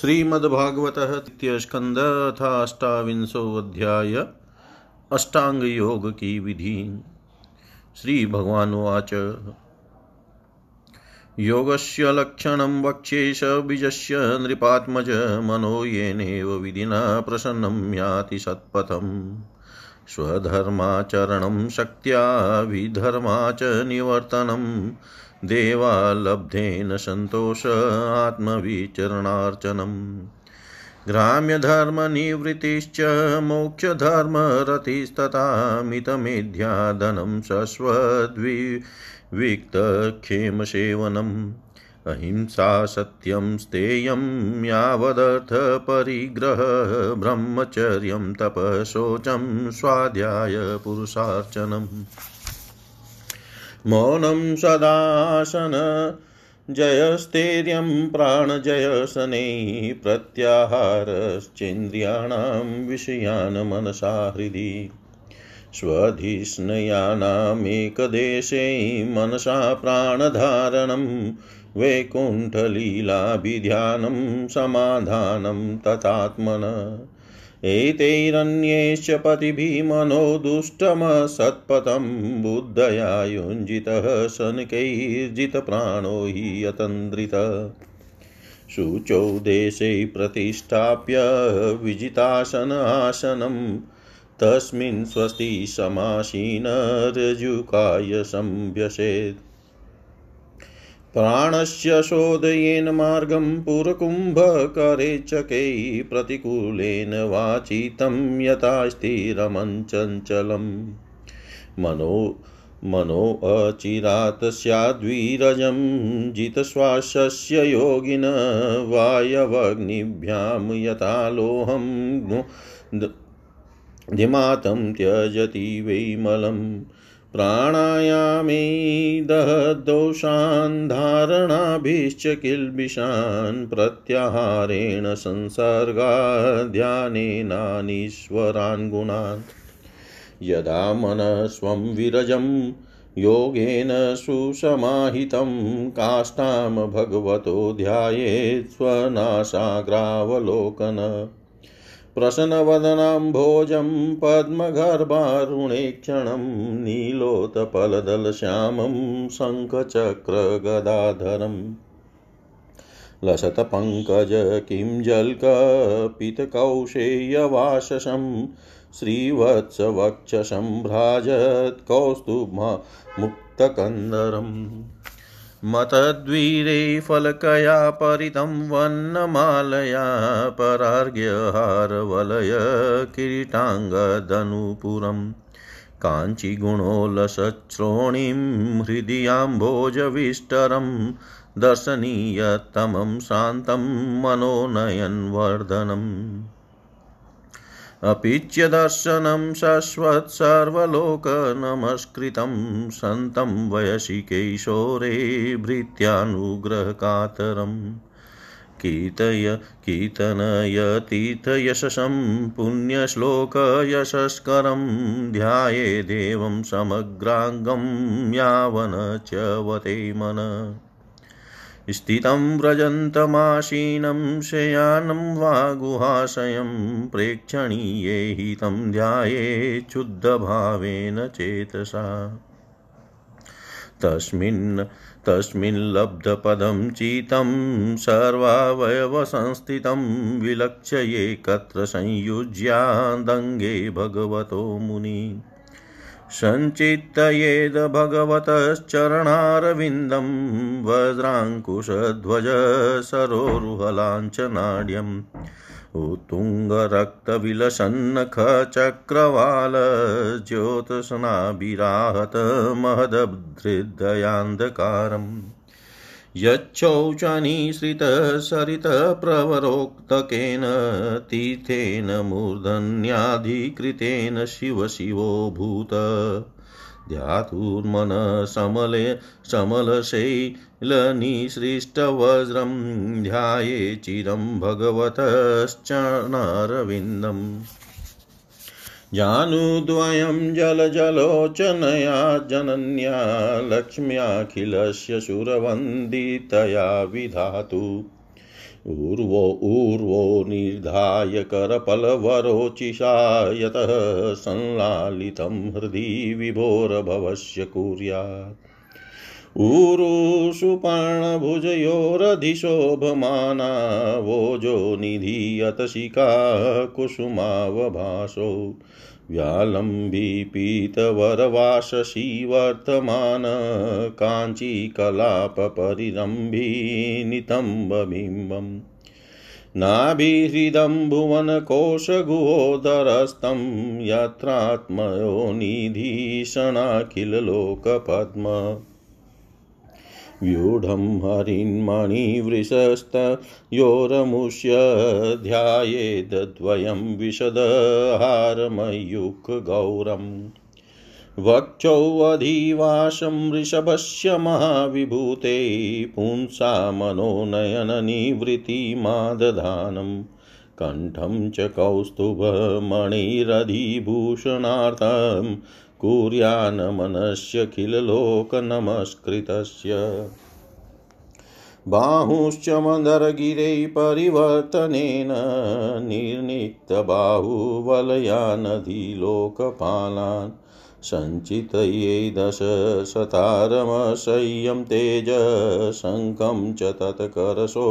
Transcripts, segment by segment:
श्रीमद्भागवत अष्टांग योग की विधि श्री भगवानुवाच योगस्य लक्षणं वक्ष्येष बीजस्य नृपात्मज मनो येनेव विधिना प्रसन्नं याति सत्पथम्। स्वधर्माचरणं शक्त्या विधर्मा च देवालब्धेन सन्तोष आत्मविचरणार्चनम्। ग्राम्यधर्मनिवृत्तिश्च मोक्षधर्मरतिस्तथा मितमेध्यादनं शश्वद्विविक्तक्षेमसेवनम्। अहिंसा सत्यं स्तेयं यावदर्थपरिग्रह ब्रह्मचर्यं तपशोचं स्वाध्याय पुरुषार्चनम्। मौनं सदासन जयस्थैर्यं प्राणजयशनैः प्रत्याहारश्चेन्द्रियाणां विषयान् मनसा हृदि। स्वधिष्णयानामेकदेशे मनसा प्राणधारणं वैकुण्ठलीलाभिध्यानं समाधानं तथात्मन। एतैरन्यैश्च मनो दुष्टमसत्पथं बुद्धया युञ्जितः शनकैर्जितप्राणो हि यतन्द्रित। शुचौ देशे प्रतिष्ठाप्य विजितासन आसनं तस्मिन् स्वस्ति समासीन ऋजुकाय संव्यसेत् प्राणस्य शोधयेन मार्गं पुरकुम्भकरेचकैः प्रतिकूलेन वाचितं यथा स्थिरमञ्चञ्चलम्। मनो मनोऽचिरात् स्याद्विरजं जितश्वासस्य योगिन वायवग्निभ्यां यथा लोहं धिमातं त्यजति वैमलम्। प्राणायामे दहदोषान् धारणाभिश्च किल्बिषान् प्रत्याहारेण संसर्गाध्यानेनानीश्वरान् गुणान्। यदा मनस्वं विरजं योगेन सुसमाहितं काष्ठां भगवतो ध्यायेत् स्वनाशाग्रावलोकन। प्रसन्नवदनाम्भोजं पद्मगर्भारुणेक्षणं नीलोत्पलदलश्यामं शङ्खचक्रगदाधरम् लसत्पङ्कज किं जल्कपितकौशेयवाशसं श्रीवत्सवक्षसं भ्राजत् कौस्तुभमुक्तकन्दरम् मतद्वीरे फलकया परितं वन्नमालया परार्घ्यहारवलय किरीटाङ्गदनुपुरम् काञ्चीगुणोल्लसश्रोणीं हृदयाम्भोजविष्टरं दर्शनीयतमं शान्तं मनोनयनवर्धनम्। अपीच्य दर्शनं शश्वत्सर्वलोकनमस्कृतं सन्तं वयसि कैशोरे भृत्यानुग्रहकातरम् कीर्तय कीर्तनयतीर्थयशसं पुण्यश्लोकयशस्करं ध्यायेदेवं समग्राङ्गं यावन् च वते मन। स्थितं व्रजन्तमाशीनं शयानं वा गुहाशयं प्रेक्षणीये हितं ध्यायेच्छुद्धभावेन चेतसा। तस्मिन् तस्मिन् लब्धपदं चितं सर्वावयवसंस्थितं विलक्ष्येकत्र संयुज्यादङ्गे भगवतो मुनि। सञ्चित्तयेद भगवतश्चरणारविन्दं वज्राङ्कुशध्वज सरोरुहलाञ्चनाड्यम् उत्तुङ्गरक्तविलसन्नखचक्रवालज्योत्सनाभिराहत महदभृदयान्धकारम् यच्छौचनिसृतसरितप्रवरोक्तकेन तीर्थेन मूर्धन्याधिकृतेन शिव शिवो भूत ध्यातुर्मनसमले समलशैलनिसृष्टवज्रं ध्याये चिरं भगवतश्चरणरविन्दम् जानुद्वयं जलजलोचनया जनन्या लक्ष्म्याखिलस्य सुरवन्दितया विधातु। ऊर्वो ऊर्वो निर्धाय करपलवरोचिषा यतः संलालितं हृदि विभोरभवस्य कुर्यात्। ऊरुषुपर्णभुजयोरधिशोभमाना वोजो निधीयतशिका कुसुमावभासो। व्यालम्बीपीतवरवाशसि वर्तमान काञ्चीकलापपरिरम्भिनितम्बबिम्बम् नाभिहृदं यत्रात्मयो निधीषणाखिललोकपद्म। व्यूढं हरिन्मणिवृषस्तयोरमुष्य ध्यायेद्वयं विशदहारमयूखगौरम् वक्षौवधिवासं वृषभस्य महाविभूते पुंसा मनोनयननिवृत्तिमादधानम्। कण्ठं च कौस्तुभमणिरधिभूषणार्थं कुर्यान्मनस्यखिललोकनमस्कृतस्य। बाहुश्च मन्दरगिरै परिवर्तनेन निर्निक्तबाहुवलयानधिलोकपालान् सञ्चितये दशशतारमसह्यं तेज शङ्खं च तत्करशो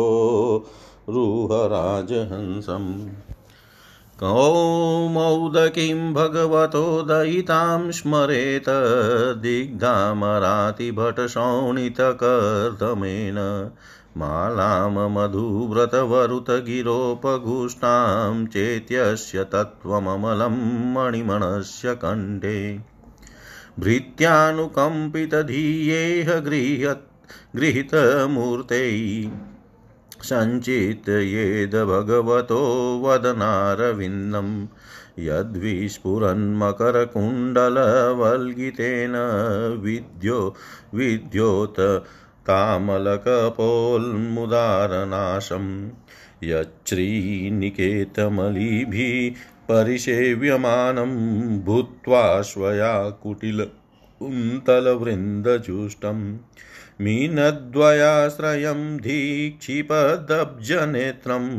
रुहराजहंसम्। कौमौदकीं भगवतो दयितां स्मरेत दिग्धामरातिभटशोणितकर्दमेन मालां मधुव्रतवरुतगिरोपघुष्टां चेत्यस्य तत्त्वममलं मणिमणस्य कण्ठे। भृत्यानुकम्पितधियेह गृहत् गृहीतमूर्तैः सञ्चितयेद भगवतो वदनारविन्दं यद्विस्फुरन्मकरकुण्डलवल्गितेन विद्यो विद्योत तामलकपोल्मुदारनाशं यच्छ्रीनिकेतमलिभिः परिसेव्यमानं भूत्वा स्वया कुटिल मीनद्वयाश्रयं दीक्षिपदब्जनेत्रं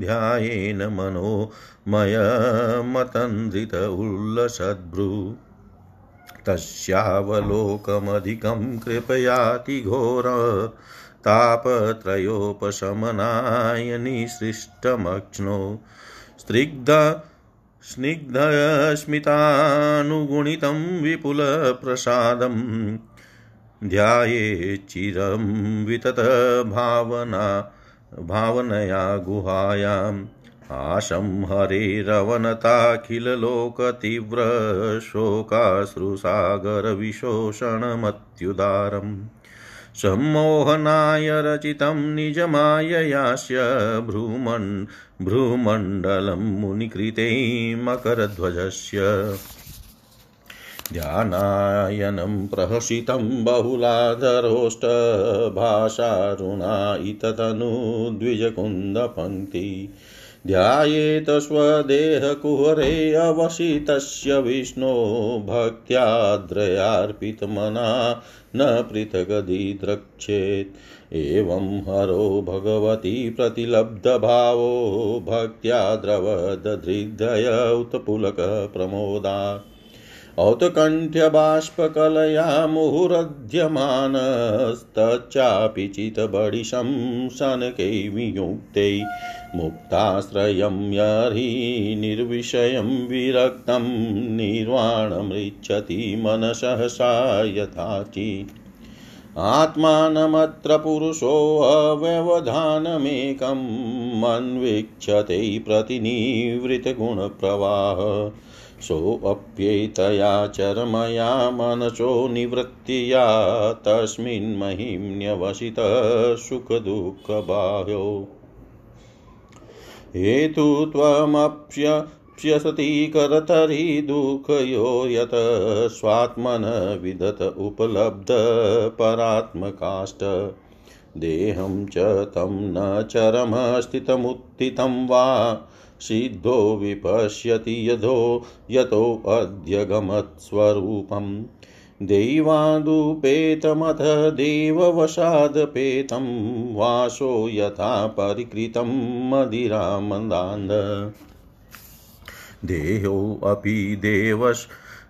ध्यायेन मनोमयमतन्द्रित उल्लसद्भ्रू। तस्यावलोकमधिकं कृपयाति घोर तापत्रयोपशमनाय निसृष्टमक्ष्णो। स्निग्ध स्निग्धस्मितानुगुणितं विपुलप्रसादम् ध्यायेच्चिरं विततभावना भावनया गुहायाम् आशं हरेरवनताखिललोकतीव्रशोकाश्रुसागरविशोषणमत्युदारम् सम्मोहनाय रचितं निजमाययास्य भ्रूमण् भ्रूमण्डलं मुनिकृते मकरध्वजस्य। ध्यानायनं प्रहसितं बहुलाधरोष्टभाषारुणा इततनुद्विजकुन्दपङ्क्ति ध्यायेत स्वदेहकुहरे अवसितस्य विष्णो भक्त्याद्रयार्पितमना न पृथगधिद्रक्षेत् एवं हरो भगवती प्रतिलब्धभावो भक्त्या द्रवदधृदय उत्पुलकप्रमोदात् औत्कण्ठ्यबाष्पकलया मुहुरध्यमानस्तच्चापि चितबडिशं शनकैर्वियुक्तै मुक्ताश्रयं यर्हि निर्विषयं विरक्तं, निर्वाणमृच्छति मनसहसा यथाचि। आत्मानमत्र पुरुषोऽव्यवधानमेकम् अन्वीक्षते प्रतिनिवृतगुणप्रवाह सोऽप्येतया चरमया मनसो निवृत्तिया तस्मिन् महिम्न्यवसितः सुखदुःखबाह्यो। हेतु त्वमप्यस्यसति करतरि दुःखयो यत स्वात्मन विदत उपलब्धपरात्मकाष्ठ देहं च तं न चरमस्थितमुत्थितं वा सिद्धो विपश्यति यथो यतोऽद्य गमत्स्वरूपं दैवादुपेतमथ देववशादपेतं वासो यथा परिकृतं मदिरामन्दान्ध। देहोऽपि देवस्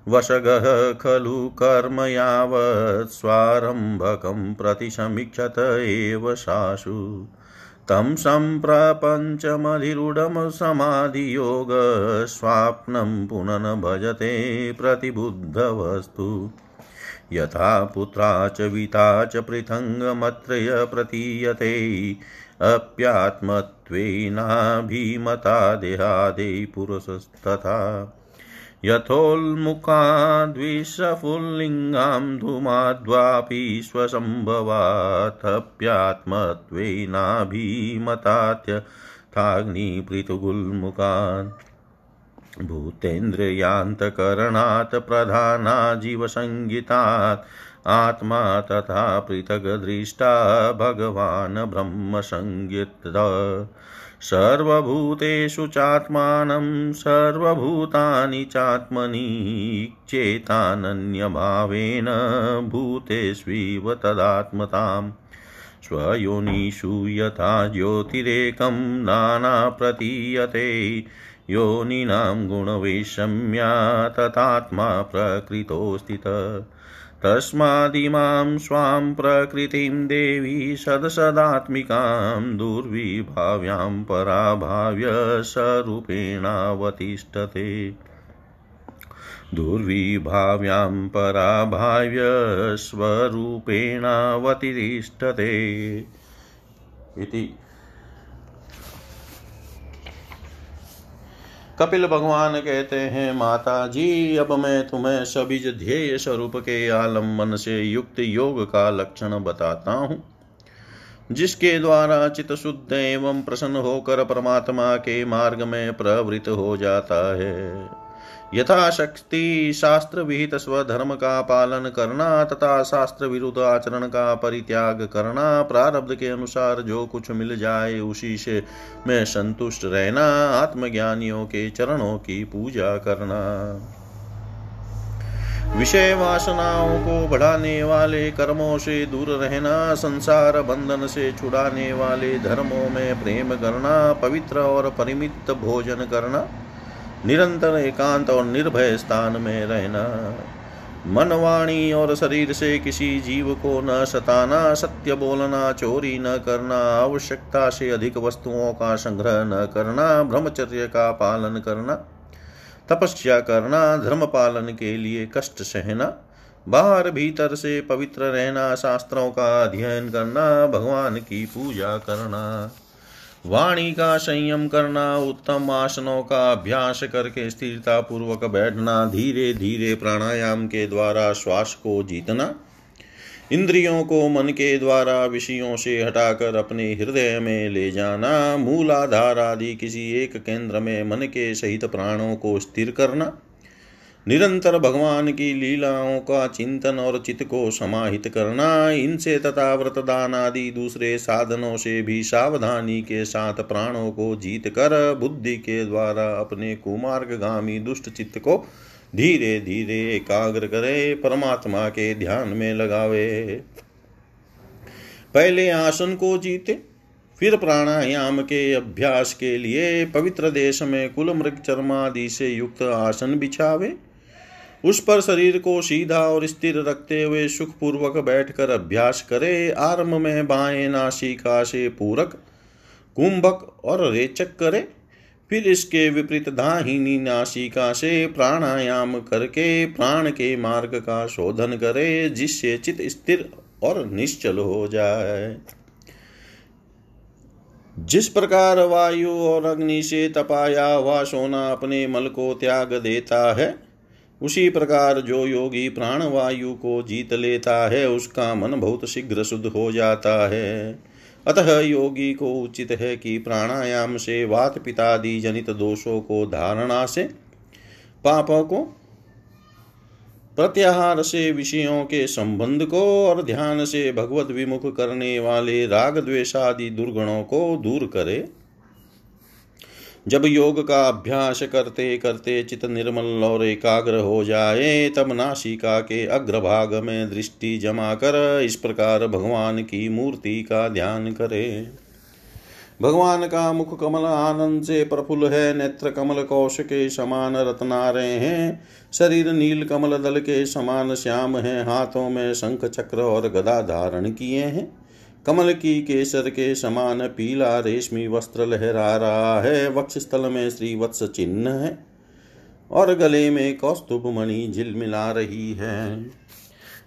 वशगः खलु कर्म यावत् स्वारम्भकं प्रतिसमीक्षत एव सासु तं सम्प्रपञ्चमधिरूढं समाधियोग स्वाप्नं पुनः भजते प्रतिबुद्धवस्तु। यथा पुत्रा च विता च पृथङ्गमत्रय प्रतीयते। अप्यात्मत्वेनाभिमता देहादे पुरुषस्तथा। यथोल्मुखाद्विषफुल्लिङ्गां धूमाद्वापि स्वसम्भवात्थप्यात्मत्वेनाभिमतात्यथाग्निपृथुगुल्मुखान् भूतेन्द्रियान्तकरणात् प्रधाना जीवसंज्ञितात् आत्मा तथा पृथग्दृष्टा भगवान् ब्रह्मसंज्ञित सर्वभूतेषु चात्मानं सर्वभूतानि चात्मनि चेतानन्यभावेन भूतेष्विव तदात्मताम् स्वयोनिषु यथा ज्योतिरेकं नानाप्रतीयते, योनिनां गुणवैषम्या तथात्मा प्रकृतो स्थितः तस्मादिमां स्वां प्रकृतिं देवी सदसदात्मिकां दुर्विभाव्यां पराभाव्य स्वरूपेणावतिष्ठते दुर्विभाव्यां पराभाव्य स्वरूपेणावतिष्ठते इति कपिल भगवान कहते हैं माता जी अब मैं तुम्हें सभी ध्येय स्वरूप के आलंबन से युक्त योग का लक्षण बताता हूँ। जिसके द्वारा चित शुद्ध एवं प्रसन्न होकर परमात्मा के मार्ग में प्रवृत्त हो जाता है। यथाशक्ति शास्त्र विहित स्वधर्म का पालन करना तथा शास्त्र विरुद्ध आचरण का परित्याग करना प्रारब्ध के अनुसार जो कुछ मिल जाए उसी से मैं संतुष्ट रहना, आत्मज्ञानियों के चरणों की पूजा करना। विषय वासनाओं को बढ़ाने वाले कर्मों से दूर रहना, संसार बंधन से छुड़ाने वाले धर्मों में प्रेम करना, पवित्र और परिमित भोजन करना निरंतर एकांत और निर्भय स्थान में रहना। मन, वाणी और शरीर से किसी जीव को न सताना, सत्य बोलना, चोरी न करना, आवश्यकता से अधिक वस्तुओं का संग्रह न करना, ब्रह्मचर्य का पालन करना, तपस्या करना, धर्म पालन के लिए कष्ट सहना, बाहर भीतर से पवित्र रहना, शास्त्रों का अध्ययन करना, भगवान की पूजा करना। वाणी का संयम करना, उत्तम आसनों का अभ्यास करके स्थिरता पूर्वक बैठना, धीरे धीरे प्राणायाम के द्वारा श्वास को जीतना, इंद्रियों को मन के द्वारा विषयों से हटाकर अपने हृदय में ले जाना, मूलाधार आदि किसी एक केंद्र में मन के सहित प्राणों को स्थिर करना निरंतर भगवान की लीलाओं का चिंतन और चित्त को समाहित करना, इनसे तथा व्रतदान आदि दूसरे साधनों से भी सावधानी के साथ प्राणों को जीत कर बुद्धि के द्वारा अपने कुमार्गामी दुष्ट चित्त को धीरे धीरे एकाग्र करे, परमात्मा के ध्यान में लगावे। पहले आसन को जीते, फिर प्राणायाम के अभ्यास के लिए पवित्र देश में कुल मृग चर्मादि से युक्त आसन बिछावे। उस पर शरीर को सीधा और स्थिर रखते हुए सुखपूर्वक बैठकर अभ्यास करे। आरंभ में बाएँ नासिका से पूरक, कुंभक और रेचक करे। फिर इसके विपरीत दाहिनी नासिका से प्राणायाम करके प्राण के मार्ग का शोधन करे, जिससे चित स्थिर और निश्चल हो जाए। जिस प्रकार वायु और अग्नि से तपाया हुआ सोना अपने मल को त्याग देता है उसी प्रकार जो योगी प्राणवायु को जीत लेता है, उसका मन बहुत शीघ्र शुद्ध हो जाता है। अतः योगी को उचित है कि प्राणायाम से वात पितादि जनित दोषों को धारणा से, पापों को, प्रत्याहार से विषयों के संबंध को और ध्यान से भगवत विमुख करने वाले राग द्वेषादि दुर्गुणों को दूर करे। जब योग का अभ्यास करते करते चित निर्मल और एकाग्र हो जाए, तब नासिका के अग्रभाग में दृष्टि जमा कर इस प्रकार भगवान की मूर्ति का ध्यान करे। भगवान का मुख कमल आनंद से प्रफुल्ल है, नेत्र कमल कौश के समान रत्नारे हैं, शरीर नील कमल दल के समान श्याम है, हाथों में शंख चक्र और गदा धारण किए हैं। कमल की केसर के समान पीला रेशमी वस्त्र लहरा रहा है वक्ष स्थल में श्री वत्स चिन्ह है, और गले में कौस्तुभ मणि झिलमिला रही है।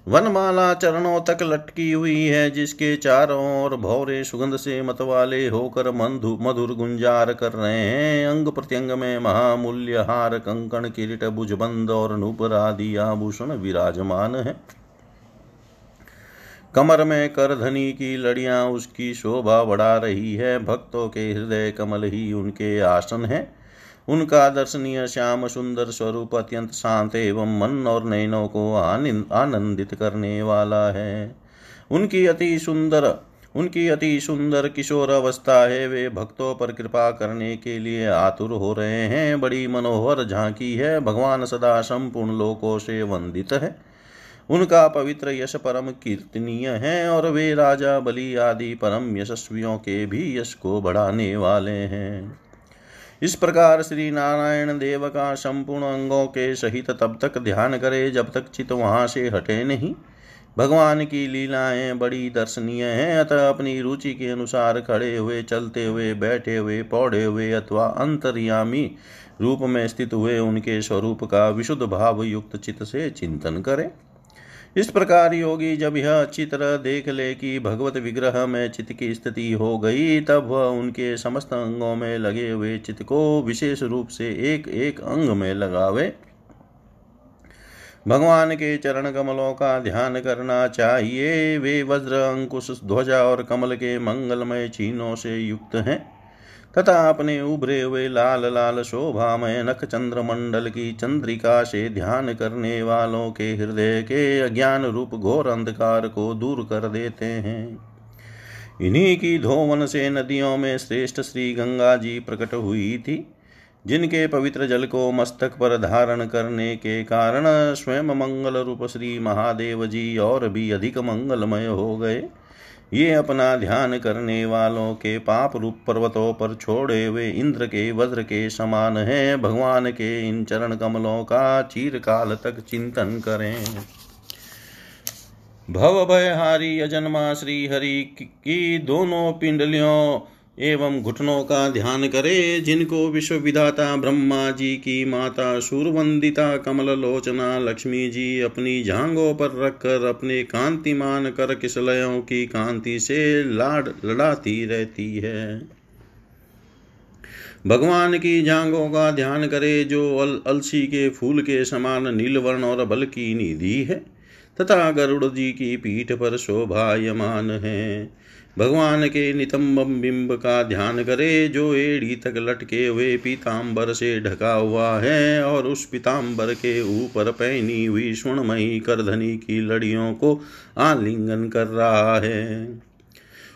वनमाला चरणों तक लटकी हुई है, जिसके चारों ओर भौरे सुगंध से मतवाले होकर मंधु मधुर गुंजार कर रहे हैं। अंग प्रत्यंग में महामूल्य हार कंकण किरीट, भुजबंद और नूपर आदि आभूषण विराजमान है। कमर में करधनी की लड़ियाँ उसकी शोभा बढ़ा रही है। भक्तों के हृदय कमल ही उनके आसन है। उनका दर्शनीय श्याम सुंदर स्वरूप अत्यंत शांत एवं मन और नयनों को आनंदित करने वाला है। उनकी अति सुंदर, उनकी अति सुंदर किशोर अवस्था है। वे भक्तों पर कृपा करने के लिए आतुर हो रहे हैं। बड़ी मनोहर झांकी है। भगवान सदा संपूर्ण लोकों से वंदित है। उनका पवित्र यश परम कीर्तनीय है और वे राजा, बलि आदि परम यशस्वियों के भी यश को बढ़ाने वाले हैं। इस प्रकार श्री नारायण देव का संपूर्ण अंगों के सहित तब तक ध्यान करे जब तक चित वहाँ से हटे नहीं। भगवान की लीलाएँ बड़ी दर्शनीय हैं, अतः अपनी रुचि के अनुसार खड़े हुए, चलते हुए, बैठे हुए पौधे हुए अथवा अंतर्यामी रूप में स्थित हुए उनके स्वरूप का विशुद्ध भाव युक्त चित्त से चिंतन करें। इस प्रकार योगी जब यह अच्छी तरह देख ले कि भगवत विग्रह में चित्त की स्थिति हो गई, तब वह उनके समस्त अंगों में लगे हुए चित्त को विशेष रूप से एक एक अंग में लगावे। भगवान के चरण कमलों का ध्यान करना चाहिए। वे वज्र, अंकुश, ध्वजा और कमल के मंगलमय चिन्हों से युक्त हैं। तथा अपने उभरे हुए लाल लाल शोभामय नख चंद्र मंडल की चंद्रिका से ध्यान करने वालों के हृदय के अज्ञान रूप घोर अंधकार को दूर कर देते हैं। इन्हीं की धोवन से नदियों में श्रेष्ठ श्री गंगा जी प्रकट हुई थी, जिनके पवित्र जल को मस्तक पर धारण करने के कारण स्वयं मंगल रूप श्री महादेव जी और भी अधिक मंगलमय हो गए। ये अपना ध्यान करने वालों के पाप रूप पर्वतों पर छोड़े हुए इंद्र के वज्र के समान है। भगवान के इन चरण कमलों का चीरकाल तक चिंतन करें। भव भयहारी अजन्मा श्री हरि की दोनों पिंडलियों एवं घुटनों का ध्यान करे, जिनको विश्व विधाता ब्रह्मा जी की माता सूरवंदिता कमल लोचना लक्ष्मी जी अपनी झांगों पर रखकर अपने कांतिमान कर किसलयों की कांति से लाड लड़ाती रहती है। भगवान की जांगों का ध्यान करे, जो अल, अलसी के फूल के समान नीलवर्ण और बल की निधि है, तथा गरुड़ जी की पीठ पर शोभायमान है। भगवान के नितंबम बिंब का ध्यान करे, जो एड़ी तक लटके हुए पीताम्बर से ढका हुआ है, और उस पीताम्बर के ऊपर पहनी हुई स्वर्णमयी करधनी की लड़ियों को आलिंगन कर रहा है।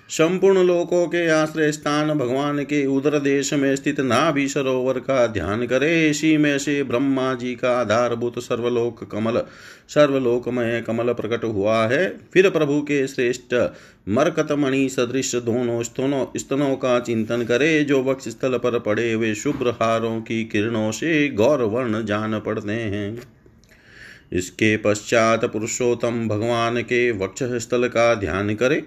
संपूर्ण लोकों के आश्रय स्थान भगवान के उदर देश में स्थित नाभि सरोवर का ध्यान करे। इसी में से ब्रह्मा जी का आधारभूत सर्वलोक कमल, सर्वलोकमय कमल प्रकट हुआ है। फिर प्रभु के श्रेष्ठ मरकतमणि सदृश दोनों स्तनों स्तनों का चिंतन करे। जो वक्ष स्थल पर पड़े हुए शुभ्र हारों की किरणों से गौरवर्ण जान पड़ते हैं। इसके पश्चात पुरुषोत्तम भगवान के वक्ष स्थल का ध्यान करे।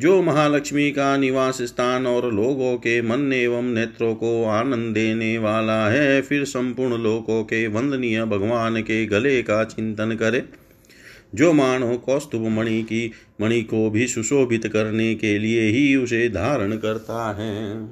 जो महालक्ष्मी का निवास स्थान और लोगों के मन एवं नेत्रों को आनंद देने वाला है, फिर संपूर्ण लोगों के वंदनीय भगवान के गले का चिंतन करे। जो मानो कौस्तुभ मणि की, मणि को भी सुशोभित करने के लिए ही उसे धारण करता है।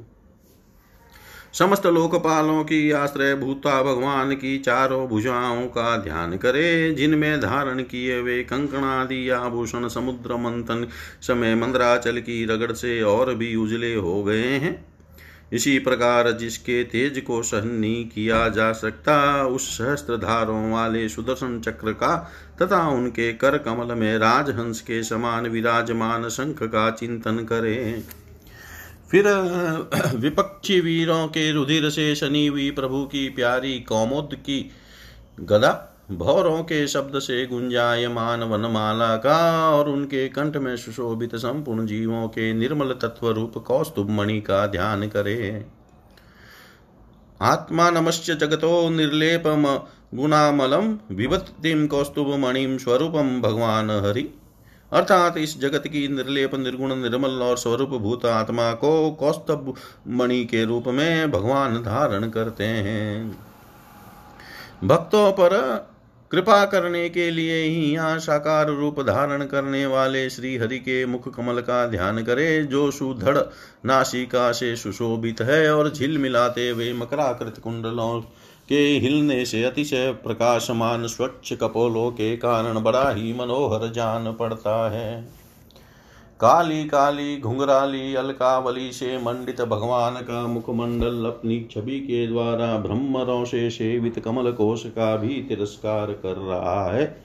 समस्त लोकपालों की आश्रय भूता भगवान की चारों भुजाओं का ध्यान करे, जिनमें धारण किए हुए कंकणादि आभूषण, समुद्र मंथन समय मंद्राचल की रगड़ से और भी उजले हो गए हैं। इसी प्रकार जिसके तेज को सहन नहीं किया जा सकता, उस सहस्त्र धारों वाले सुदर्शन चक्र का तथा उनके कर कमल में राजहंस के समान विराजमान शंख का चिंतन करें। फिर विपक्षी वीरों के रुधिर से शनि हुई प्रभु की प्यारी कौमोद की गदा। भौरों के शब्द से गुंजायमान वनमाला का और उनके कंठ में सुशोभित संपूर्ण जीवों के निर्मल तत्व रूप कौस्तुभ मणि का ध्यान करे। आत्मा नमश्च जगतो निर्लेपम गुणामलम विभत्तिम कौस्तुभ मणिम स्वरूपम भगवान हरि। अर्थात इस जगत की निर्लेप, निर्गुण, निर्मल और स्वरूप भूत आत्मा को कौस्तभ मणि के रूप में भगवान धारण करते हैं। भक्तों पर कृपा करने के लिए ही यहाँ साकार रूप धारण करने वाले श्री हरि के मुख कमल का ध्यान करे, जो सुधड़ नासिका से सुशोभित है और झिल मिलाते हुए मकराकृत कुंडलों के हिलने से अतिशय प्रकाशमान स्वच्छ कपोलों के कारण बड़ा ही मनोहर जान पड़ता है। काली काली, घुंघराली, अलकावली से मंडित भगवान का मुखमंडल अपनी छवि के द्वारा ब्रह्मरों से सेवित कमल कोश का भी तिरस्कार कर रहा है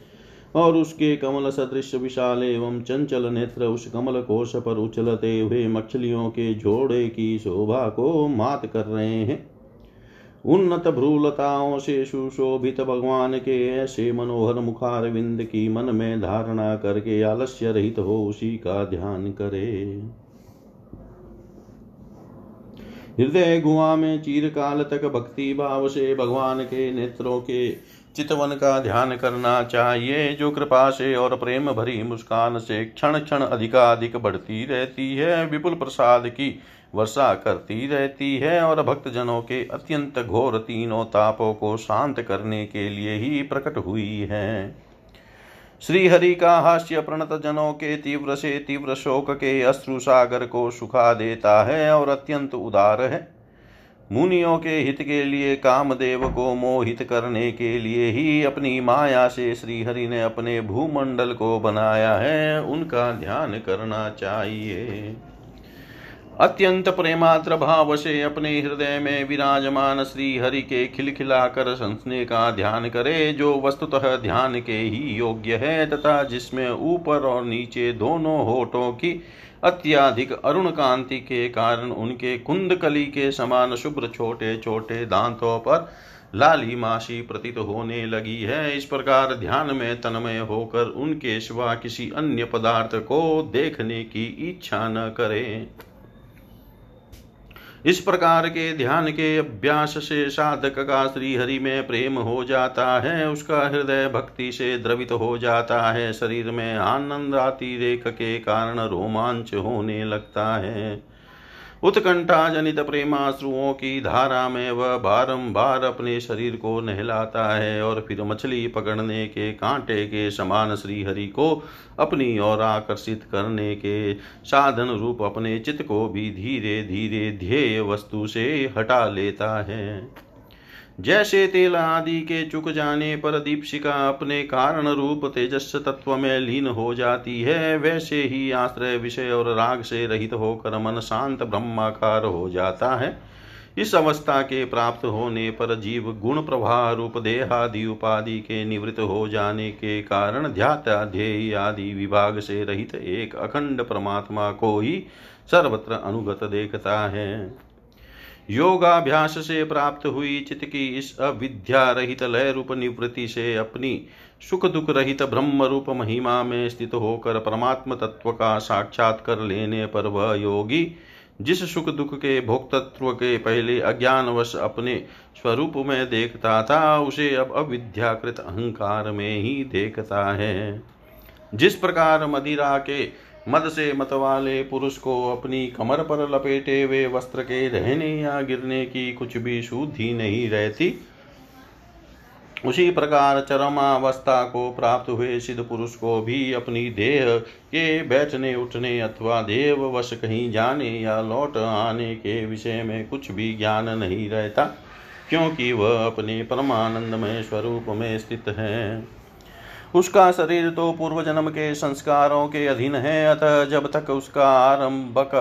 और उसके कमल सदृश, विशाल एवं चंचल नेत्र उस कमल कोश पर उछलते हुए मछलियों के जोड़े की शोभा को मात कर रहे हैं। उन्नत भ्रूलताओं से सुशोभित भगवान के ऐसे मनोहर मुखार विंद की मन में धारणा करके आलस्य रहित हो उसी का ध्यान करे। हृदय गुआ में चीरकाल तक भक्ति भाव से भगवान के नेत्रों के चितवन का ध्यान करना चाहिए। जो कृपा से और प्रेम भरी मुस्कान से क्षण क्षण अधिकाधिक बढ़ती रहती है। विपुल प्रसाद की वर्षा करती रहती है और भक्तजनों के अत्यंत घोर तीनों तापों को शांत करने के लिए ही प्रकट हुई है। श्री हरि का हास्य प्रणत जनों के तीव्र से तीव्र शोक के अश्रु सागर को सुखा देता है और अत्यंत उदार है। मुनियों के हित के लिए, कामदेव को मोहित करने के लिए ही अपनी माया से श्री हरि ने अपने भूमंडल को बनाया है। उनका ध्यान करना चाहिए। अत्यंत प्रेमात्र भाव से अपने हृदय में विराजमान श्री हरि के खिलखिलाकर संसने का ध्यान करे, जो वस्तुतः ध्यान के ही योग्य है, तथा जिसमें ऊपर और नीचे दोनों होठों की अत्याधिक अरुण कांति के कारण उनके कुंदकली के समान शुभ्र छोटे छोटे दांतों पर लाली माशी प्रतीत होने लगी है। इस प्रकार ध्यान में तन्मय होकर उनके सिवा किसी अन्य पदार्थ को देखने की इच्छा न करें। इस प्रकार के ध्यान के अभ्यास से साधक का श्री हरि में प्रेम हो जाता है, उसका हृदय भक्ति से द्रवित हो जाता है, शरीर में आनंद आती रेख के कारण रोमांच होने लगता है। उत्कंठा जनित प्रेमाश्रुओं की धारा में वह बारंबार अपने शरीर को नहलाता है और फिर मछली पकड़ने के कांटे के समान श्रीहरि को अपनी ओर आकर्षित करने के साधन रूप अपने चित्त को भी धीरे धीरे ध्येय वस्तु से हटा लेता है। जैसे तेल आदि के चुक जाने पर दीपशिका अपने कारण रूप तेजस तत्व में लीन हो जाती है, वैसे ही आश्रय विषय और राग से रहित होकर मन शांत ब्रह्माकार हो जाता है। इस अवस्था के प्राप्त होने पर जीव गुण प्रवाह रूप देहादि उपाधि के निवृत्त हो जाने के कारण ध्यात्याध्यय आदि विभाग से रहित एक अखंड परमात्मा को ही सर्वत्र अनुगत देखता है। योगाभ्यास से प्राप्त हुई चित्त की इस अविद्या रहित लय रूप निवृत्ति से अपनी सुख दुख रहित ब्रह्म रूप महिमा में स्थित होकर परमात्म तत्व का साक्षात कर लेने पर वह योगी, जिस सुख दुख के भोक्तत्व के पहले अज्ञानवश अपने स्वरूप में देखता था, उसे अब अविद्याकृत अहंकार में ही देखता है। जिस प्रकार मदिरा के मद से मत वाले पुरुष को अपनी कमर पर लपेटे हुए वस्त्र के रहने या गिरने की कुछ भी शुद्धि नहीं रहती। उसी प्रकार चरमावस्था को प्राप्त हुए सिद्ध पुरुष को भी अपनी देह के बैठने, उठने अथवा देव वश कहीं जाने या लौट आने के विषय में कुछ भी ज्ञान नहीं रहता, क्योंकि वह अपने परमानंदमय स्वरूप में स्थित है। उसका शरीर तो पूर्व जन्म के संस्कारों के अधीन है, अतः जब तक उसका आरंभक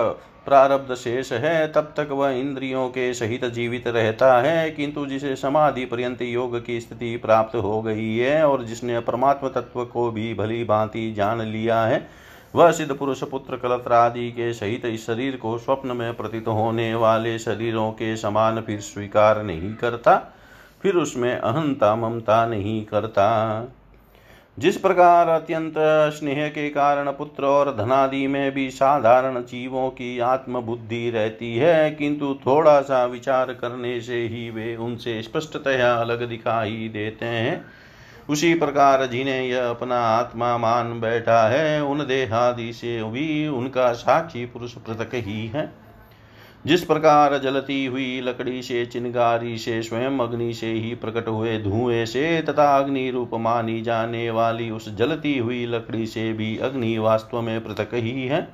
प्रारब्ध शेष है, तब तक वह इंद्रियों के सहित जीवित रहता है, किंतु जिसे समाधि पर्यंत योग की स्थिति प्राप्त हो गई है और जिसने परमात्म तत्व को भी भली भांति जान लिया है, वह सिद्ध पुरुष, पुत्र, कलत्र आदि के सहित इस शरीर को स्वप्न में प्रतीत होने वाले शरीरों के समान फिर स्वीकार नहीं करता, फिर उसमें अहंता ममता नहीं करता। जिस प्रकार अत्यंत स्नेह के कारण पुत्र और धनादि में भी साधारण जीवों की आत्मबुद्धि रहती है, किंतु थोड़ा सा विचार करने से ही वे उनसे स्पष्टतया अलग दिखाई देते हैं। उसी प्रकार जिन्हें यह अपना आत्मा मान बैठा है, उन देहादि से भी उनका साक्षी पुरुष पृथक ही है। जिस प्रकार जलती हुई लकड़ी से चिनगारी से स्वयं अग्नि से ही प्रकट हुए धुएँ से तथा अग्नि रूप मानी जाने वाली उस जलती हुई लकड़ी से भी अग्नि वास्तव में पृथक ही है।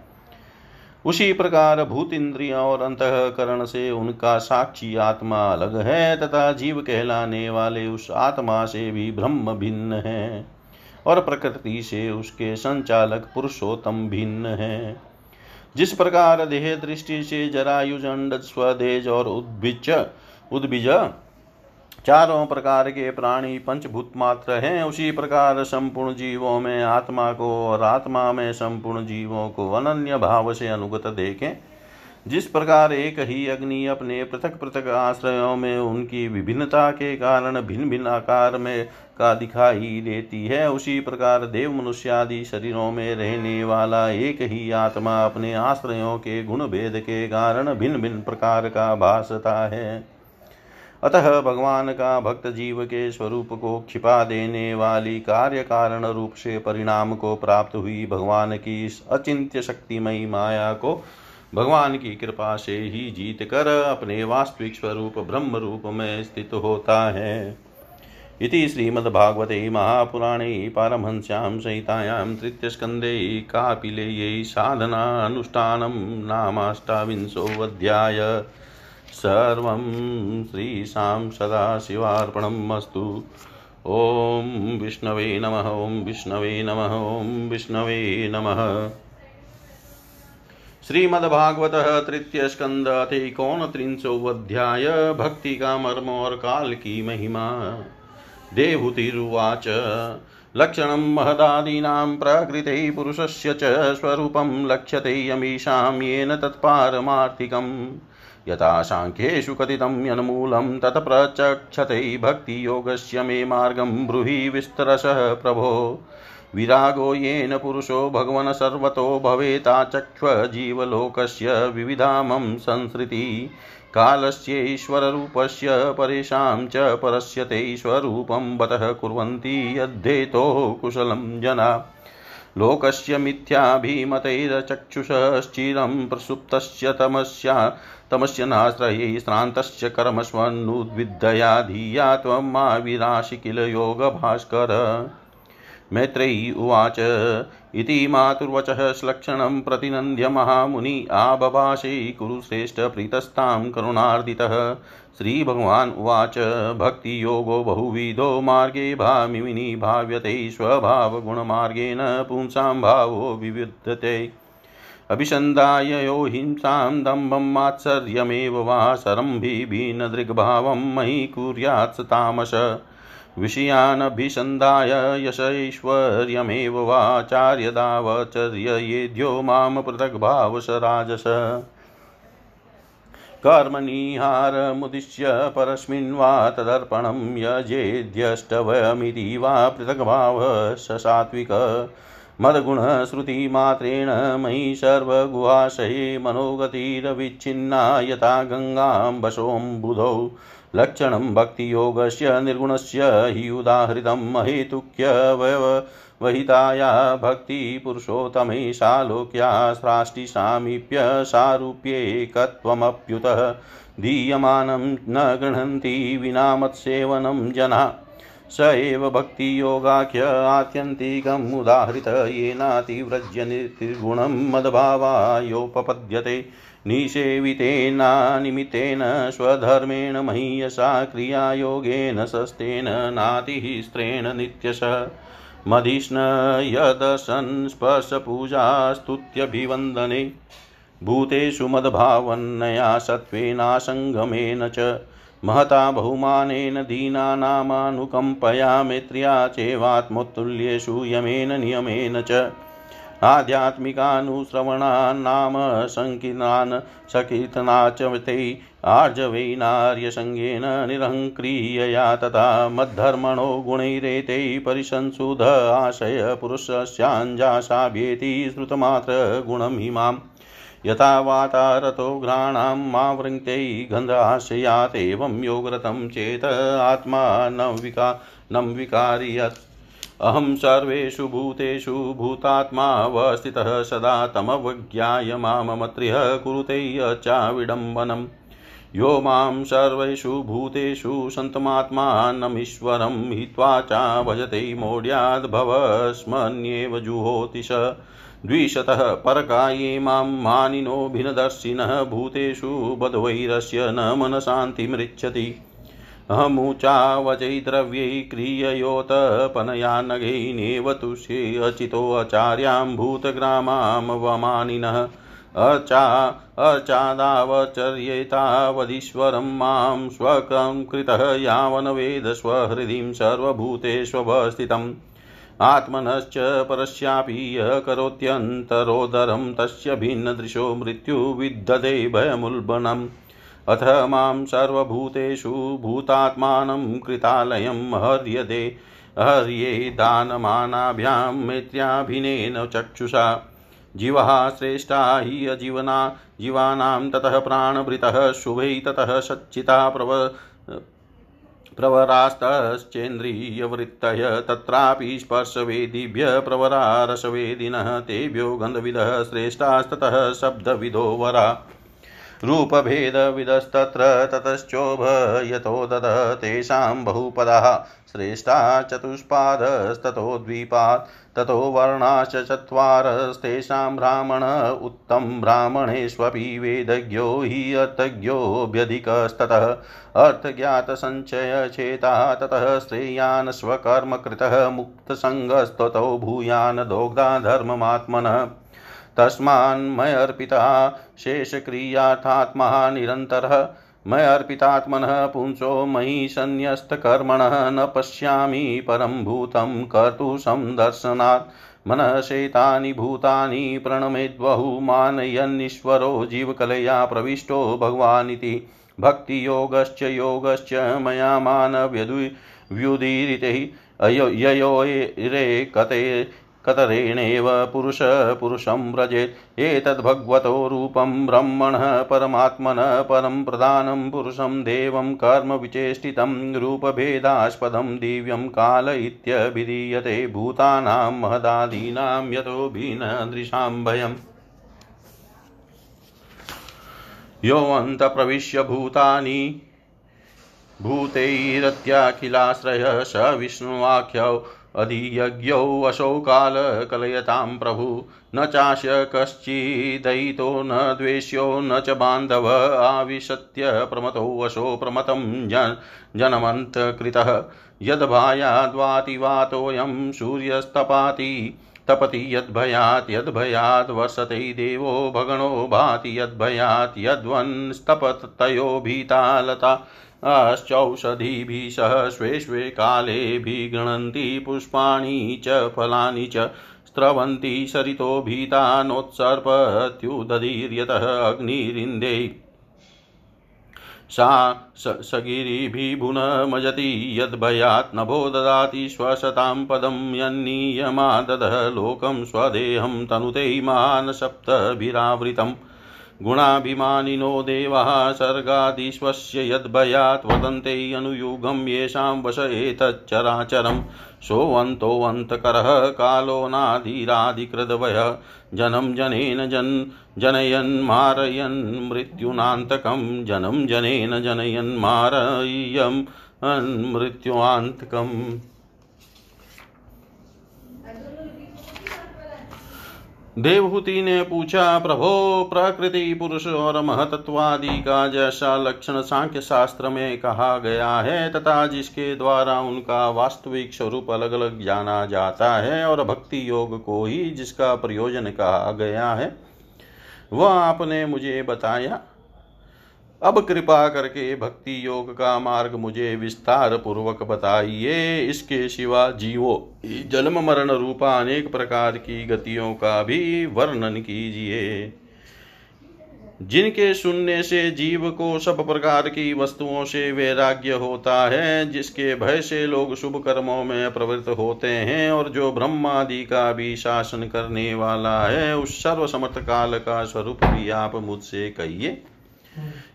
उसी प्रकार भूत इंद्रिया और अंतकरण से उनका साक्षी आत्मा अलग है तथा जीव कहलाने वाले उस आत्मा से भी ब्रह्म भिन्न है और प्रकृति से उसके संचालक पुरुषोत्तम भिन्न है। जिस प्रकार देह दृष्टि से जरायुजंड स्वदेज और उद्भिज उद्भिज, चारों प्रकार के प्राणी पंचभूत मात्र हैं, उसी प्रकार संपूर्ण जीवों में आत्मा को और आत्मा में संपूर्ण जीवों को अनन्य भाव से अनुगत देखें। जिस प्रकार एक ही अग्नि अपने पृथक पृथक आश्रयों में उनकी विभिन्नता के कारण भिन्न भिन्न आकार में का दिखाई देती है, उसी प्रकार देव मनुष्यादि शरीरों में रहने वाला एक ही आत्मा अपने आश्रयों के गुण भेद के कारण भिन्न भिन्न प्रकार का भासता है। अतः भगवान का भक्त जीव के स्वरूप को छिपा देने वाली कार्य कारण रूप से परिणाम को प्राप्त हुई भगवान की अचिंत्य शक्तिमयी माया को भगवान की कृपा से ही जीत कर अपने वास्तविक स्वरूप ब्रह्म रूप में स्थित होता है। इति श्रीमद्भागवते महापुराणे पारमहंस्यां संहितायां तृतीयस्कन्धे कापिलेयै साधनानुष्ठानं नामाष्टाविंशोऽध्याय। सर्वं श्रीशां सदाशिवार्पणम् अस्तु। ॐ विष्णवे नमः, ॐ विष्णवे नमः, ॐ विष्णवे नमः। श्रीमद्भागवत तृतीय स्कंद कौन त्रिंशोध्याय भक्ति का मर्म और काल की महिमा देवहुतिरुवाच लक्षणं महदादीनां प्रकृते पुरुषस्य च स्वरूपं लक्ष्यते यमीषां येन तत्पारमार्थिकम् यथा साङ्ख्येषु कथितं यन्मूलं तत् प्रचक्षते भक्तियोगस्य मे मार्गं ब्रूहि विस्तरशः प्रभो। विरागो येन पुरुषो भगवन् सर्वतो भवेताचक्ष्वजीवलोकस्य विविधामं संसृति। कालस्यैश्वररूपस्य परेषां च परस्य ते स्वरूपं बतः कुर्वन्ति यद्धेतो कुशलं जना। लोकस्य मिथ्याभिमतैरचक्षुषश्चिरं प्रसुप्तस्य तमस्या, तमस्य नाश्रये श्रान्तस्य कर्मस्वन्नुद्विद्धया धिया त्वं मा विराशि किल योगभास्कर मैत्रेयी उवाच। इति मातुर्वचः श्लक्षणं प्रतिनन्द्य महामुनि आबभाषे कुरुश्रेष्ठप्रीतस्तां करुणार्दितः। श्रीभगवान् उवाच, भक्तियोगो बहुविधो मार्गे भामिनि भाव्यते स्वभावगुणमार्गेण पुंसां भावो विविध्यते। अभिसन्धाय यो हिंसां दम्भं मात्सर्यमेव वा सरम्भिभिन्नदृग्भावं मयि कुर्यात् विषयानभिसन्धाय यशैश्वर्यमेव वाचार्यदावचर्ययेद्यो माँ पृथग्भावस राजस कर्मनिहारमुदिश्य परस्मिन् वा तदर्पणं यजेद्यष्टवमिति वा पृथग्भाव सात्विक मदगुणश्रुतिमात्रेण मयि सर्वगुहाशये मनोगतिरविच्छिन्ना यथा गङ्गां वशोऽम्बुधौ लक्षणं भक्तियोगस्य निर्गुणस्य हि उदाहृतं महेतुक्यवहिताया भक्तिपुरुषोत्तमे सालोक्या स्राष्टिसामीप्य सारूप्येकत्वमप्युतः दीयमानं न गृह्णन्ति विना मत्सेवनं जना। स एव भक्तियोगाख्य आत्यन्तिकम् उदाहृत येनातिव्रज्य निर्गुणं मद्भावायोपपद्यते। निषेवितेनानिमित्तेन स्वधर्मेण महीयसा, क्रियायोगेन, सस्तेन नातिस्त्रेण नित्यश। मधिष्ण यदसन् स्पर्शपूजास्तुत्यभिवन्दने भूतेषु मद्भावन्नया सत्त्वेनासङ्गमेन च। महता बहुमानेन दीनानामानुकम्पया मैत्र्या चैवात्मोत्तुल्येषु यमेन नियमेन च। आध्यात्मिकानुश्रवणान्नाम सङ्कीर्णान् सकीर्तना ते आर्जवैनार्यसङ्गेन निरङ्क्रियया तथा मद्धर्मणो गुणैरेते परिसंसुध आशय पुरुषस्याञ्जासाभ्येति श्रुतमात्रगुणमिमाम् यथा वातारतो घ्राणां मा वृङ्क्तै गन्धाशयात् एवं योगरतं चेत् आत्मा न विका न विकार्यत् अहं सर्वेषु भूतेषु भूतात्मा भूतात्मावस्थितः सदा तमवज्ञाय माममत्रिह कुरुते चाविडम्बनम्। यो माँ सर्वेषु भूतेषु सन्तमात्मानमीश्वरं हित्वा च भजते मौढ्याद्भव स्मन्येव जुहोति स द्विशतः परकाये माँ मानिनो भिन्नदर्शिनः भूतेषु बध्वैरस्य न मनशान्तिमृच्छति अहमुचावचै द्रव्यै क्रिययोतपनया नगैनेव तुष्येऽचितोऽचार्यां भूतग्रामामवमानिनः अचा अचादावचर्येतावदीश्वरं माँ स्वकं कृतः यावन् वेद स्वहृदिं सर्वभूतेष्वस्थितम् आत्मनश्च परस्यापि यः करोत्यन्तरोदरं तस्य भिन्नदृशो मृत्युविद्धते भयमुल्बणम्। अथ माँ सर्वभूतेषु भूतात्मानं कृतालयं हर्यते, हर्ये दानमानाभ्यां मैत्र्याभिनेन चक्षुषा। जीवः श्रेष्ठा हि अजीवना, जीवानां ततः प्राणभृतः, शुभै ततः सच्चिता प्रव, प्रवरास्तश्चेन्द्रियवृत्तय, तत्रापि स्पर्शवेदिभ्य प्रवरा रसवेदिनः, तेभ्यो गन्धविदः, श्रेष्ठास्ततः शब्दविदो वरा। रूपभेदविदस्तत्र ततश्चोभयतो दद तेषां बहुपदः। श्रेष्ठा चतुष्पादस्ततो द्विपात्। ततो वर्णाश्च चत्वारस्तेषां ब्राह्मण उत्तम ब्राह्मणेष्वपि वेदज्ञो हि अर्थज्ञोऽभ्यधिकस्ततः। अर्थज्ञातसञ्चयचेता ततः श्रेयान् स्वकर्मकृतः मुक्तसङ्गस्ततो भूयान् दोग्धा धर्ममात्मनः। तस्मान्मयर्पिता शेषक्रियार्थात्मा निरन्तरः। मयर्पितात्मनः पुंसो मयि सन्न्यस्तकर्मणः न पश्यामि परं भूतं कर्तुषं दर्शनात्। मनःशेतानि भूतानि प्रणमेद्वहु मानयन्नीश्वरो जीवकलया प्रविष्टो भगवानिति। भक्तियोगश्च योगश्च मया मानव्यदु व्युदीरिते ययो रे कते कतरेणेव पुरुष पुरुषं व्रजेत्। एतद्भगवतो रूपं ब्रह्मणः परमात्मनः परं प्रधानं पुरुषं देवं कर्मविचेष्टितं रूपभेदास्पदं दिव्यं काल इत्यभिधीयते। भूतानां महदादीनां यतो भिन्नदृशां भयम्। योऽन्तप्रविश्य भूतानि, भूतैरत्याखिलाश्रयः स विष्णुवाख्यौ अधियज्ञौ असौ काल कलयतां प्रभु। न चास्य कश्चिदयितो, न द्वेष्यो, न च बान्धव आविशत्य प्रमतो वशो प्रमतं जन जनमन्तकृतः। यद्भायाद्वातिवातोऽयं सूर्यस्तपाति, तपति यद्भयात् यद्भयात् वर्षते देवो भगणो भाति, यद्भयात् यद्वन्स्तपतयो भीता लता अश्चौषधीभिः सह स्वे स्वे कालेभिः गृह्णन्ति पुष्पाणि च फलानि च स्रवन्ति सरितो भीता नोत्सर्पत्युदधीर्यतः अग्निरिन्दे सा सगिरिभिभुनमजति यद्भयात् नभो ददाति स्वशतां पदं यन्नीयमाददः लोकं स्वदेहं तनुते मानसप्तभिरावृतम्। गुणाभिमानिनो देवाः सर्गादिश्वस्य यद्भयात् वदन्ते अनुयुगं येषां वश एतच्चराचरं। सोऽन्तोऽन्तकरः कालो नाधिराधिकृतवयः जनं जनेन जन् जनयन् मारयन् मृत्युनान्तकं जनं जनेन जनयन् मारयन् मृत्युआन्तकम् देवहूति ने पूछा प्रभो, प्रकृति, पुरुष और महतत्वादि का जैसा लक्षण सांख्य शास्त्र में कहा गया है, तथा जिसके द्वारा उनका वास्तविक स्वरूप अलग अलग जाना जाता है और भक्ति योग को ही जिसका प्रयोजन कहा गया है, वह आपने मुझे बताया। अब कृपा करके भक्ति योग का मार्ग मुझे विस्तार पूर्वक बताइए। इसके सिवा जीवो, जन्म मरण रूपा अनेक प्रकार की गतियों का भी वर्णन कीजिए। जिनके सुनने से जीव को सब प्रकार की वस्तुओं से वैराग्य होता है, जिसके भय से लोग शुभ कर्मों में प्रवृत्त होते हैं और जो ब्रह्मादि का भी शासन करने वाला है, उस सर्व समर्थ काल का स्वरूप भी आप मुझसे कहिए।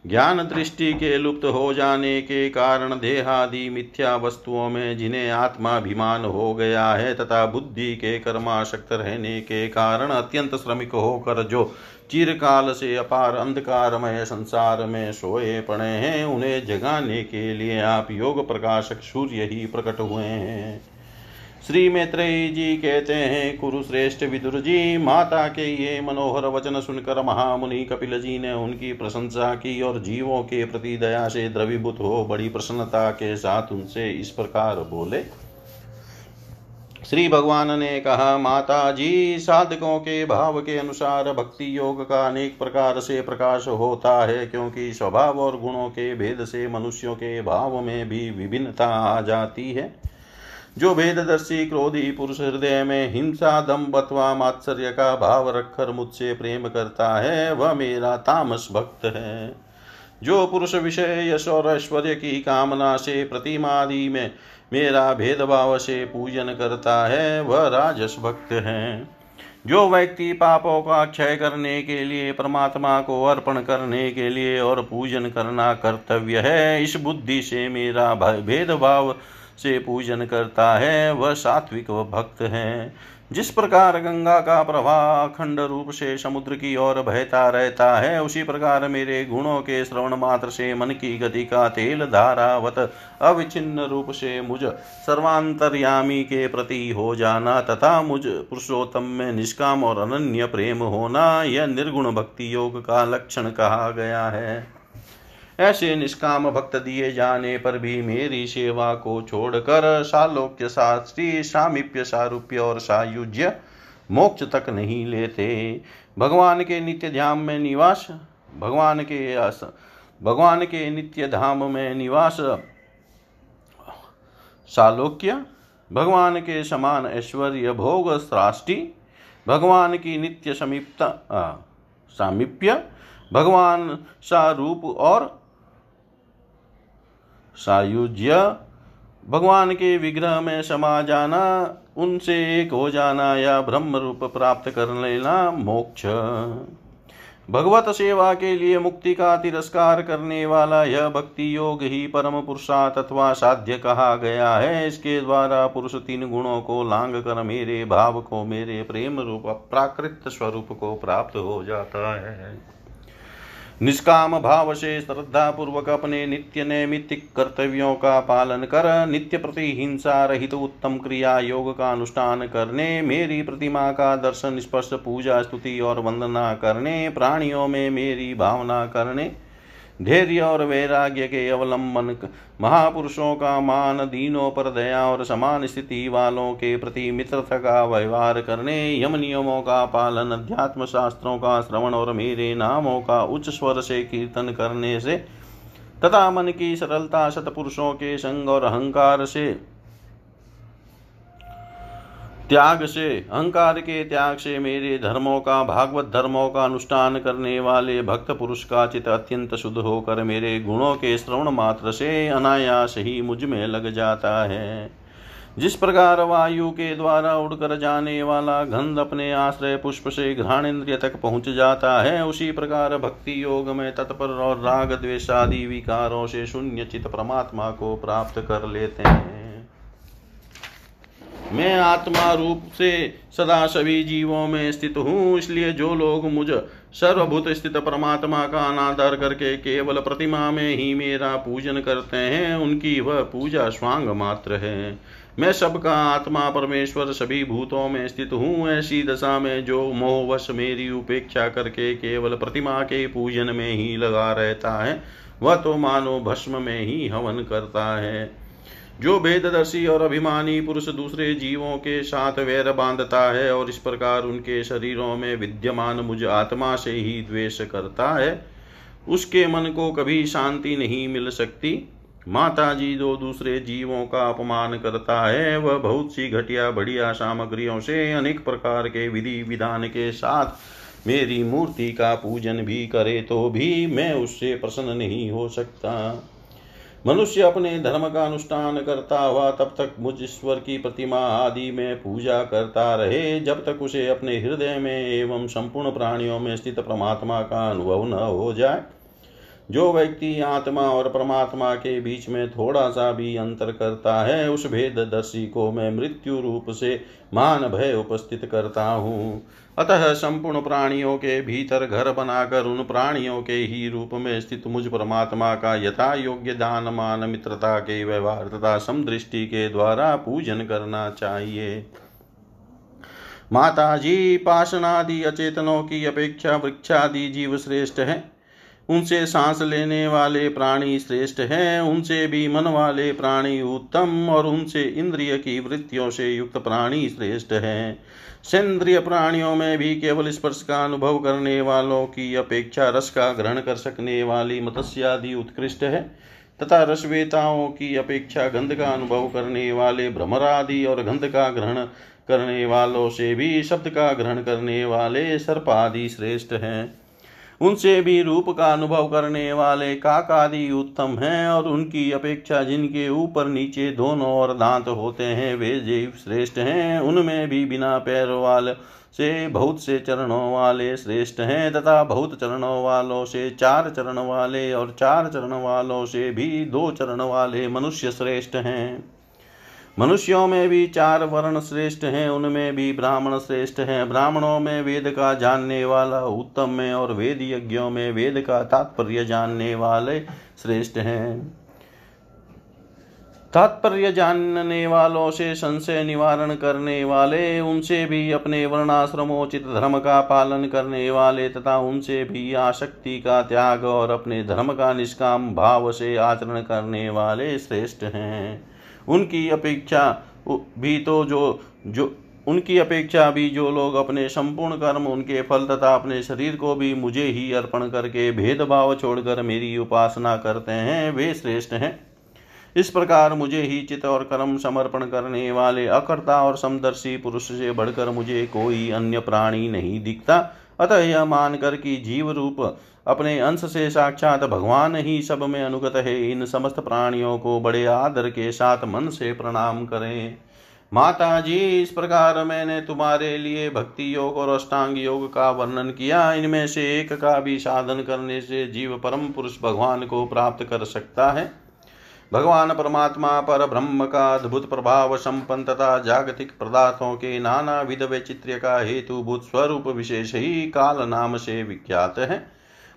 ज्ञान दृष्टि के लुप्त हो जाने के कारण देहादि मिथ्या वस्तुओं में जिन्हें आत्माभिमान हो गया है तथा बुद्धि के कर्माशक्त रहने के कारण अत्यंत श्रमिक होकर जो चिरकाल से अपार अंधकारमय संसार में सोए पड़े हैं, उन्हें जगाने के लिए आप योग प्रकाशक सूर्य ही प्रकट हुए हैं। श्री मैत्रेयी जी कहते हैं, कुरुश्रेष्ठ विदुर जी, माता के ये मनोहर वचन सुनकर महामुनि कपिल जी ने उनकी प्रशंसा की और जीवों के प्रति दया से द्रवीभूत हो बड़ी प्रसन्नता के साथ उनसे इस प्रकार बोले। श्री भगवान ने कहा, माता जी, साधकों के भाव के अनुसार भक्ति योग का अनेक प्रकार से प्रकाश होता है, क्योंकि स्वभाव और गुणों के भेद से मनुष्यों के भाव में भी विभिन्नता आ जाती है। जो भेददर्शी क्रोधी पुरुष हृदय में हिंसा, दम अथवा मात्सर्य का भाव रखकर मुझसे प्रेम करता है, वह मेरा तामस भक्त है। जो पुरुष विषय यश और ऐश्वर्य की कामना से प्रतिमादि में मेरा भेदभाव से पूजन करता है, वह राजस भक्त है। जो व्यक्ति पापों का क्षय करने के लिए, परमात्मा को अर्पण करने के लिए और पूजन करना कर्तव्य है, इस बुद्धि से मेरा भेदभाव से पूजन करता है, वह सात्विक भक्त है। जिस प्रकार गंगा का प्रवाह अखंड रूप से समुद्र की ओर बहता रहता है, उसी प्रकार मेरे गुणों के श्रवण मात्र से मन की गति का तेल धारावत अविचिन्न रूप से मुझ सर्वांतर्यामी के प्रति हो जाना तथा मुझ पुरुषोत्तम में निष्काम और अनन्य प्रेम होना, यह निर्गुण भक्ति योग का लक्षण कहा गया है। ऐसे निष्काम भक्त दिए जाने पर भी मेरी सेवा को छोड़कर सालोक्य शास्त्री, सामीप्य सारूप्य और सायुज्य मोक्ष तक नहीं लेते। भगवान के नित्य ध्यान में निवास, भगवान के आस, भगवान के नित्य धाम में निवास। सालोक्य, भगवान के समान ऐश्वर्य भोग श्राष्टि भगवान की नित्य समीप्त सामीप्य, भगवान सा रूप और सायुज्य। भगवान के विग्रह में समा जाना, उनसे एक हो जाना या ब्रह्म रूप प्राप्त कर लेना मोक्ष। भगवत सेवा के लिए मुक्ति का तिरस्कार करने वाला यह भक्ति योग ही परम पुरुषार्थ अथवा साध्य कहा गया है। इसके द्वारा पुरुष तीन गुणों को लांग कर मेरे भाव को मेरे प्रेम रूप, प्राकृत स्वरूप को प्राप्त हो जाता है। निष्काम भाव से श्रद्धा पूर्वक अपने नित्य नैमित्तिक कर्तव्यों का पालन कर, नित्य प्रति हिंसा रहित तो उत्तम क्रिया योग का अनुष्ठान करने, मेरी प्रतिमा का दर्शन, स्पर्श, पूजा, स्तुति और वंदना करने, प्राणियों में मेरी भावना करने धैर्य और वैराग्य के अवलंबन, महापुरुषों का मान, दीनों पर दया और समान स्थिति वालों के प्रति मित्रता का व्यवहार करने, यम नियमों का पालन अध्यात्म शास्त्रों का श्रवण और मेरे नामों का उच्च स्वर से कीर्तन करने से, तथा मन की सरलता सतपुरुषों के संग और अहंकार से त्याग से, अहंकार के त्याग से मेरे धर्मों का, भागवत धर्मों का अनुष्ठान करने वाले भक्त पुरुष का चित अत्यंत शुद्ध होकर मेरे गुणों के श्रवण मात्र से अनायास ही मुझमें लग जाता है। जिस प्रकार वायु के द्वारा उड़कर जाने वाला गंध अपने आश्रय पुष्प से घ्राणेन्द्रिय तक पहुँच जाता है, उसी प्रकार भक्ति योग में तत्पर और राग द्वेषादि विकारों से शून्य चित परमात्मा को प्राप्त कर लेते हैं। मैं आत्मा रूप से सदा सभी जीवों में स्थित हूँ, इसलिए जो लोग मुझ सर्वभूत स्थित परमात्मा का अनादर करके केवल प्रतिमा में ही मेरा पूजन करते हैं, उनकी वह पूजा स्वांग मात्र है। मैं सबका आत्मा परमेश्वर सभी भूतों में स्थित हूँ, ऐसी दशा में जो मोहवश मेरी उपेक्षा करके केवल प्रतिमा के पूजन में ही लगा रहता है, वह तो मानो भस्म में ही हवन करता है। जो भेददर्शी और अभिमानी पुरुष दूसरे जीवों के साथ वैर बांधता है और इस प्रकार उनके शरीरों में विद्यमान मुझ आत्मा से ही द्वेष करता है, उसके मन को कभी शांति नहीं मिल सकती। माता जी जो दूसरे जीवों का अपमान करता है, वह बहुत सी घटिया बढ़िया सामग्रियों से अनेक प्रकार के विधि विधान के साथ मेरी मूर्ति का पूजन भी करे तो भी मैं उससे प्रसन्न नहीं हो सकता। मनुष्य अपने धर्म का अनुष्ठान करता हुआ तब तक मुझ ईश्वर की प्रतिमा आदि में पूजा करता रहे, जब तक उसे अपने हृदय में एवं संपूर्ण प्राणियों में स्थित परमात्मा का अनुभव न हो जाए। जो व्यक्ति आत्मा और परमात्मा के बीच में थोड़ा सा भी अंतर करता है, उस भेददर्शी को मैं मृत्यु रूप से मान भय उपस्थित करता हूँ। अतः संपूर्ण प्राणियों के भीतर घर बनाकर उन प्राणियों के ही रूप में स्थित मुझ परमात्मा का यथा योग्य दान मान मित्रता के व्यवहार तथा समदृष्टि के द्वारा पूजन करना चाहिए। माता जी पाषणादि, अचेतनों की अपेक्षा वृक्षादि जीव श्रेष्ठ है। उनसे सांस लेने वाले प्राणी श्रेष्ठ हैं, उनसे भी मन वाले प्राणी उत्तम और उनसे इंद्रिय की वृत्तियों से युक्त प्राणी श्रेष्ठ हैं। सेंद्रिय प्राणियों में भी केवल स्पर्श का अनुभव करने वालों की अपेक्षा रस का ग्रहण कर सकने वाली मत्स्यादि उत्कृष्ट है, तथा रसवेताओं की अपेक्षा गंध का अनुभव करने वाले भ्रमरादि और गंध का ग्रहण करने वालों से भी शब्द का ग्रहण करने वाले सर्पादि श्रेष्ठ हैं। उनसे भी रूप का अनुभव करने वाले काक आदि उत्तम हैं और उनकी अपेक्षा जिनके ऊपर नीचे दोनों और दांत होते हैं, वे जीव श्रेष्ठ हैं। उनमें भी बिना पैर वाले से, बहुत से चरणों वाले श्रेष्ठ हैं तथा बहुत चरणों वालों से चार चरण वाले और चार चरण वालों से भी दो चरण वाले मनुष्य श्रेष्ठ हैं। मनुष्यों में भी चार वर्ण श्रेष्ठ हैं, उनमें भी ब्राह्मण श्रेष्ठ हैं। ब्राह्मणों में वेद का जानने वाला, उत्तम है और वेद यज्ञों में वेद का तात्पर्य जानने वाले श्रेष्ठ हैं। तात्पर्य जानने वालों से संशय निवारण करने वाले, उनसे भी अपने वर्णाश्रमोचित धर्म का पालन करने वाले तथा उनसे भी आसक्ति का त्याग और अपने धर्म का निष्काम भाव से आचरण करने वाले श्रेष्ठ हैं। उनकी अपेक्षा भी तो जो जो, उनकी अपेक्षा भी जो लोग अपने संपूर्ण कर्म, उनके फल तथा अपने शरीर को भी मुझे ही अर्पण करके भेदभाव छोड़कर मेरी उपासना करते हैं, वे श्रेष्ठ हैं। इस प्रकार मुझे ही चित और कर्म समर्पण करने वाले अकर्ता और समदर्शी पुरुष से बढ़कर मुझे कोई अन्य प्राणी नहीं दिखता। अतः यह मानकर कि जीव रूप अपने अंश से साक्षात भगवान ही सब में अनुगत है। इन समस्त प्राणियों को बड़े आदर के साथ मन से प्रणाम करें। माता जी इस प्रकार मैंने तुम्हारे लिए भक्ति योग और अष्टांग योग का वर्णन किया। इनमें से एक का भी साधन करने से जीव परम पुरुष भगवान को प्राप्त कर सकता है। भगवान परमात्मा पर ब्रह्म का अद्भुत प्रभाव संपन्न तथा जागतिक पदार्थों के नाना विध वैचित्र्य का हेतुभूत स्वरूप विशेष ही काल नाम से विख्यात है।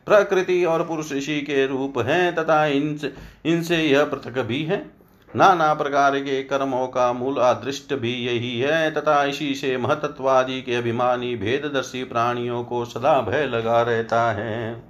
प्रकृति और पुरुष ऋषि के रूप हैं तथा इनसे इनसे यह पृथक भी है। नाना प्रकार के कर्मों का मूल अदृष्ट भी यही है तथा इसी से महतत्वादि के अभिमानी भेददर्शी प्राणियों को सदा भय लगा रहता है।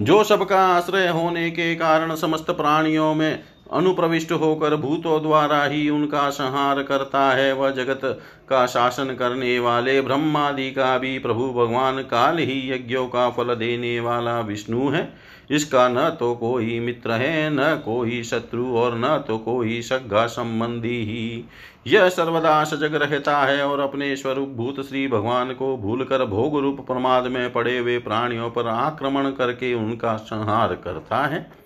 जो सबका आश्रय होने के कारण समस्त प्राणियों में अनुप्रविष्ट होकर भूतों द्वारा ही उनका संहार करता है। वह जगत का शासन करने वाले ब्रह्मादि का भी प्रभु भगवान काल ही यज्ञों का फल देने वाला विष्णु है। इसका न तो कोई मित्र है, न कोई शत्रु और न तो कोई सगा संबंधी ही। यह सर्वदा सजग रहता है और अपने स्वरूप भूत श्री भगवान को भूलकर भोग रूप प्रमाद में पड़े हुए प्राणियों पर आक्रमण करके उनका संहार करता है।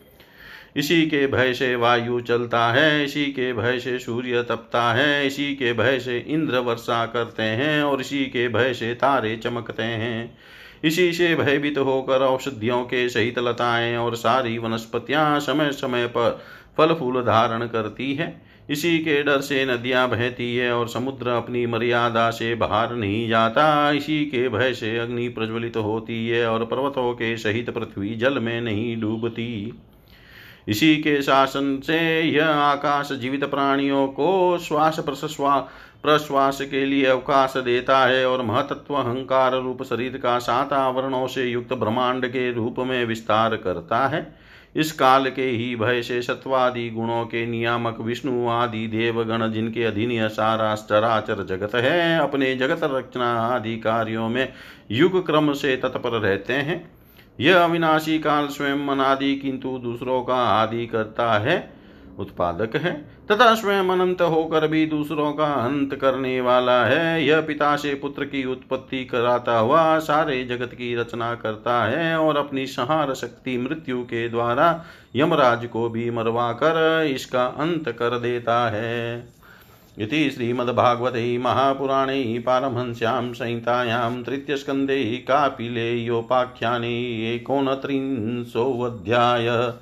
इसी के भय से वायु चलता है, इसी के भय से सूर्य तपता है, इसी के भय से इंद्र वर्षा करते हैं और इसी के भय से तारे चमकते हैं। इसी से भयभीत होकर औषधियों के सहित लताएँ और सारी वनस्पतियाँ समय समय पर फल फूल धारण करती है। इसी के डर से नदियाँ बहती है और समुद्र अपनी मर्यादा से बाहर नहीं जाता। इसी के भय से अग्नि प्रज्वलित होती है और पर्वतों के सहित पृथ्वी जल में नहीं डूबती। इसी के शासन से यह आकाश जीवित प्राणियों को श्वास प्रश्वास प्रश्वास के लिए अवकाश देता है और महतत्व अहंकार रूप शरीर का सात आवरणों से युक्त ब्रह्मांड के रूप में विस्तार करता है। इस काल के ही भय से सत्वादि गुणों के नियामक विष्णु आदि देवगण, जिनके अधीन सारा चराचर जगत है, अपने जगत रचना आदि कार्यों में युग क्रम से तत्पर रहते हैं। यह अविनाशी काल स्वयं अनादि, किंतु दूसरों का आदि करता है, उत्पादक है। तथा स्वयं अनंत होकर भी दूसरों का अंत करने वाला है। यह पिता से पुत्र की उत्पत्ति कराता हुआ सारे जगत की रचना करता है और अपनी सहार शक्ति मृत्यु के द्वारा यमराज को भी मरवा कर इसका अंत कर देता है। इति श्रीमद्भागवते महापुराणे पारमहंस्यां संहितायां तृतीयस्कन्धे कापिलेयोपाख्याने एकोनत्रिंशोऽध्याय।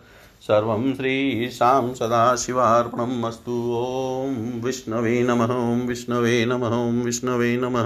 सर्वं श्रीशां सदाशिवार्पणम् अस्तु। ॐ विष्णवे नमः विष्णवे नमः विष्णवे नमः।